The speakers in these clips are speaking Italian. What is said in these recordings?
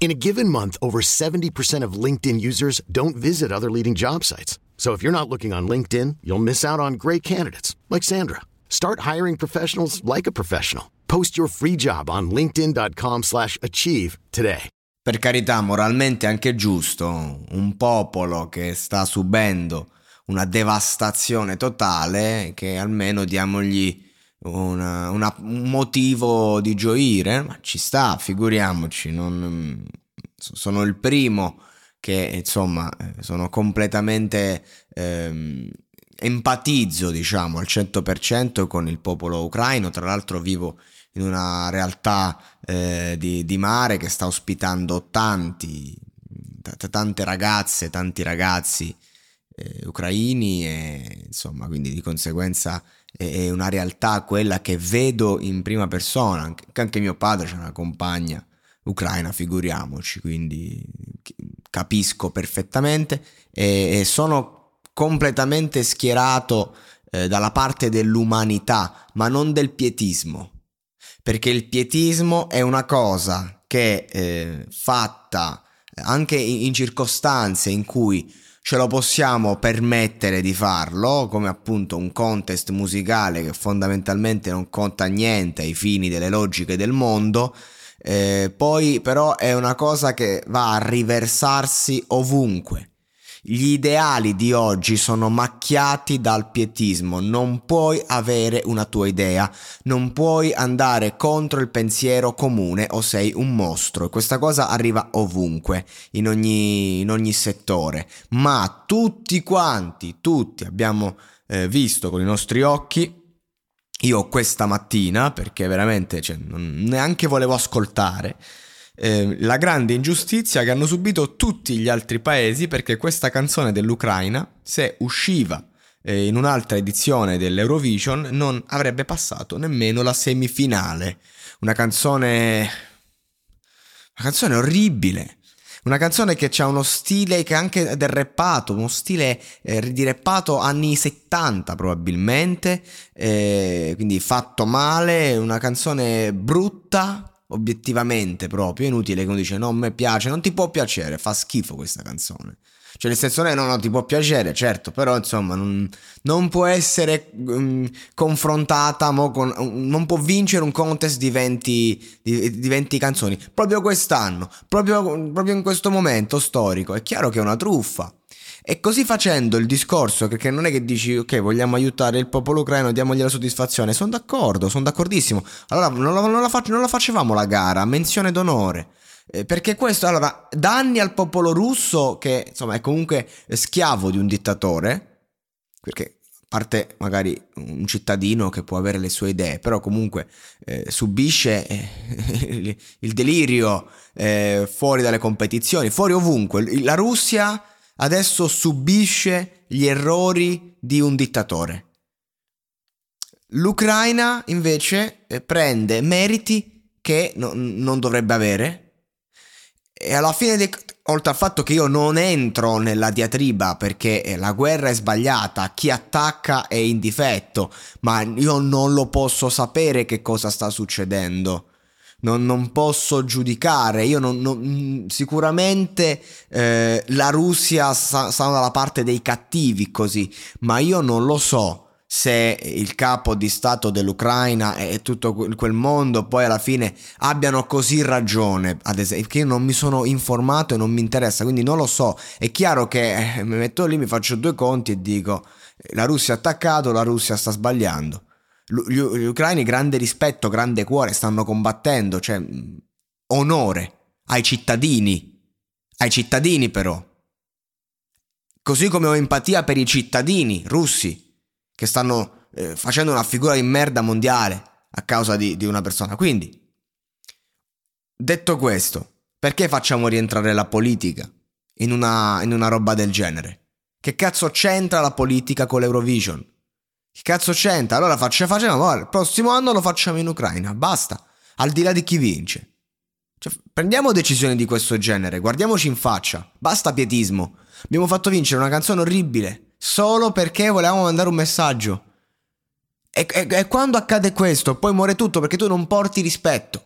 In a given month, over 70% of LinkedIn users don't visit other leading job sites. So if you're not looking on LinkedIn, you'll miss out on great candidates like Sandra. Start hiring professionals like a professional. Post your free job on linkedin.com/achieve today. Per carità, moralmente anche giusto, un popolo che sta subendo una devastazione totale, che almeno diamogli una- una- un motivo di gioire, ma ci sta, figuriamoci, non- sono il primo che insomma eh, sono completamente ehm, empatizzo diciamo al 100% con il popolo ucraino, tra l'altro vivo in una realtà eh, di, di mare che sta ospitando tanti, t- tante ragazze, tanti ragazzi eh, ucraini e insomma quindi di conseguenza è, una realtà quella che vedo in prima persona, anche, anche mio padre c'è una compagna ucraina, figuriamoci, quindi capisco perfettamente. E, e sono completamente schierato eh, dalla parte dell'umanità, ma non del pietismo, perché il pietismo è una cosa che eh, fatta anche in, in circostanze in cui ce lo possiamo permettere di farlo, come appunto un contest musicale che fondamentalmente non conta niente ai fini delle logiche del mondo, eh, poi però è una cosa che va a riversarsi ovunque. Gli ideali di oggi sono macchiati dal pietismo, non puoi avere una tua idea, non puoi andare contro il pensiero comune o sei un mostro. E questa cosa arriva ovunque, in ogni, in ogni settore. Ma tutti quanti, tutti abbiamo eh, visto con i nostri occhi io questa mattina, perché veramente cioè, neanche volevo ascoltare, eh, la grande ingiustizia che hanno subito tutti gli altri paesi perché questa canzone dell'Ucraina, se usciva eh, in un'altra edizione dell'Eurovision, non avrebbe passato nemmeno la semifinale. Una canzone... Una canzone orribile. Una canzone che ha uno stile che anche del rappato, uno stile eh, di rappato anni 70 probabilmente, eh, quindi fatto male, una canzone brutta, obiettivamente proprio, inutile che uno dice no, a me piace, non ti può piacere, fa schifo questa canzone. Cioè nel senso no, no, ti può piacere, certo, però insomma non, non può essere um, confrontata, con, um, non può vincere un contest di 20, di, di 20 canzoni. Proprio quest'anno, proprio, proprio in questo momento storico, è chiaro che è una truffa. E così facendo il discorso, perché non è che dici ok, vogliamo aiutare il popolo ucraino, diamogli la soddisfazione, sono d'accordo, sono d'accordissimo. Allora non la, non la, fac- non la facevamo la gara, menzione d'onore. Eh, perché questo, allora, danni al popolo russo, che insomma è comunque schiavo di un dittatore, perché parte magari un cittadino che può avere le sue idee, però comunque eh, subisce eh, il delirio eh, fuori dalle competizioni, fuori ovunque. La Russia adesso subisce gli errori di un dittatore. L'Ucraina invece eh, prende meriti che no, non dovrebbe avere e alla fine, dei, oltre al fatto che io non entro nella diatriba perché eh, la guerra è sbagliata, chi attacca è in difetto, ma io non lo posso sapere che cosa sta succedendo non, non posso giudicare. Io non, non, sicuramente eh, la Russia sta, sta dalla parte dei cattivi così, ma io non lo so se il capo di Stato dell'Ucraina e tutto quel mondo poi alla fine abbiano così ragione, ad esempio, che io non mi sono informato e non mi interessa, quindi non lo so. È chiaro che eh, mi metto lì, mi faccio due conti e dico la Russia ha attaccato, la Russia sta sbagliando gli, gli ucraini grande rispetto, grande cuore, stanno combattendo, cioè onore ai cittadini, ai cittadini però. Così come ho empatia per i cittadini russi che stanno eh, facendo una figura di merda mondiale a causa di, di una persona. Quindi, detto questo, perché facciamo rientrare la politica in una, in una roba del genere. Che cazzo c'entra la politica con l'Eurovision? Che cazzo c'entra? Allora faccia, facciamo, il prossimo anno lo facciamo in Ucraina, basta, al di là di chi vince. Cioè, prendiamo decisioni di questo genere, guardiamoci in faccia, basta pietismo. Abbiamo fatto vincere una canzone orribile, solo perché volevamo mandare un messaggio. E, e, e quando accade questo, poi muore tutto perché tu non porti rispetto.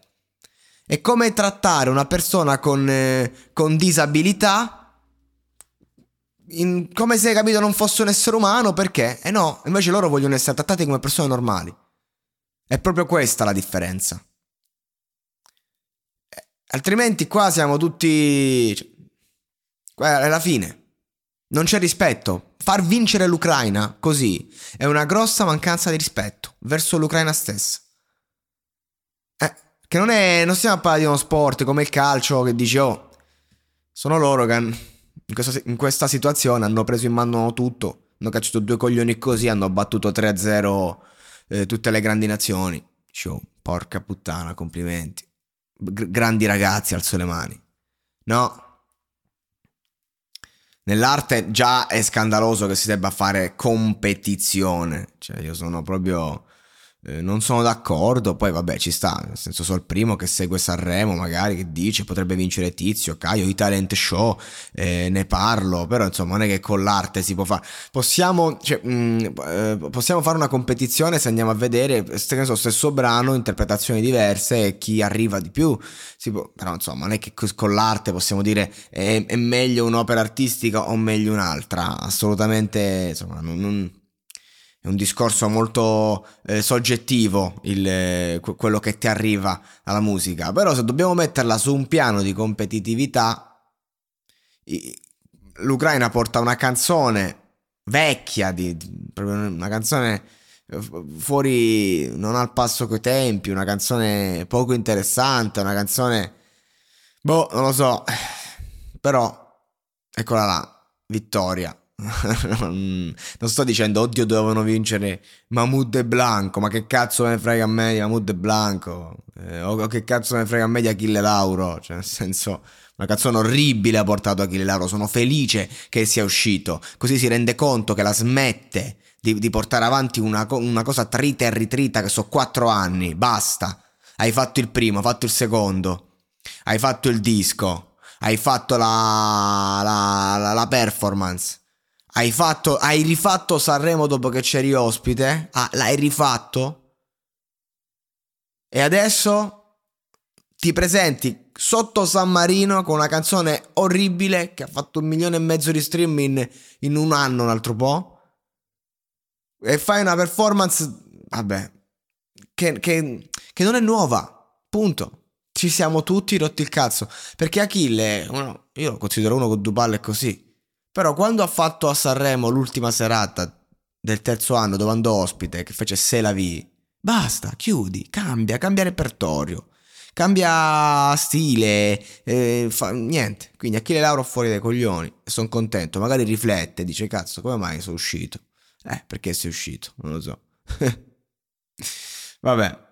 È come trattare una persona con, eh, con disabilità in, come se, capito, non fosse un essere umano perché? E eh no, invece loro vogliono essere trattati come persone normali. È proprio questa la differenza. Eh, altrimenti qua siamo tutti... Cioè, è la fine. Non c'è rispetto. Far vincere l'Ucraina così è una grossa mancanza di rispetto verso l'Ucraina stessa. Che non è. Non stiamo a parlare di uno sport come il calcio che dici, oh, sono loro che in questa, in questa situazione hanno preso in mano tutto. Hanno cacciato due coglioni così, hanno battuto 3-0 eh, tutte le grandi nazioni. Dicevo, porca puttana, complimenti. G- grandi ragazzi, alzo le mani. No. Nell'arte già è scandaloso che si debba fare competizione. Cioè, io sono proprio eh, non sono d'accordo, poi vabbè ci sta, nel senso so il primo che segue Sanremo magari che dice potrebbe vincere Tizio, Caio, i talent show, eh, ne parlo, però insomma non è che con l'arte si può fare, possiamo, cioè, mh, mm, eh, possiamo fare una competizione se andiamo a vedere, so, stesso brano, interpretazioni diverse e chi arriva di più, può, però insomma non è che con l'arte possiamo dire è, è meglio un'opera artistica o meglio un'altra, assolutamente insomma non, non un discorso molto eh, soggettivo il, eh, quello che ti arriva dalla musica, però se dobbiamo metterla su un piano di competitività, l'Ucraina porta una canzone vecchia, di, una canzone eh, fuori, non al passo coi tempi, una canzone poco interessante, una canzone, boh, non lo so, però eccola là, vittoria non sto dicendo, oddio, dovevano vincere Mahmoud e Blanco. Ma che cazzo ne frega a me di Mahmoud e Blanco? Eh, o che cazzo ne frega a me di Achille Lauro? Cioè, nel senso, una canzone orribile ha portato Achille Lauro. Sono felice che sia uscito. Così si rende conto che la smette di, di portare avanti una, una, cosa trita e ritrita che sono quattro anni. Basta. Hai fatto il primo, hai fatto il secondo. Hai fatto il disco. Hai fatto la, la, la, la performance hai, fatto, hai rifatto Sanremo dopo che c'eri ospite? Ah, l'hai rifatto? E adesso ti presenti sotto San Marino con una canzone orribile che ha fatto un milione e mezzo di stream in, in un anno, un altro po'. E fai una performance, vabbè, che, che, che non è nuova. Punto ci siamo tutti rotti il cazzo. Perché Achille, uno, io lo considero uno con due palle così. Però quando ha fatto a Sanremo l'ultima serata del terzo anno dove andò ospite, che fece Se la vi, basta, chiudi, cambia, cambia repertorio, cambia stile, eh, fa, niente. Quindi Achille Lauro fuori dai coglioni, sono contento, magari riflette, dice cazzo, come mai sono uscito? Eh, perché sei uscito? Non lo so. Vabbè.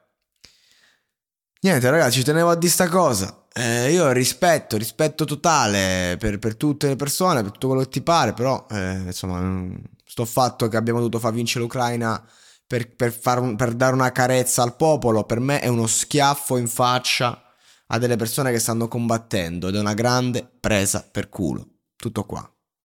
Niente ragazzi, ci tenevo a di sta cosa. Eh, io rispetto, rispetto totale per, per, tutte le persone, per tutto quello che ti pare, però eh, insomma, sto fatto che abbiamo dovuto far vincere l'Ucraina per, per, far, per dare una carezza al popolo, per me è uno schiaffo in faccia a delle persone che stanno combattendo ed è una grande presa per culo. Tutto qua.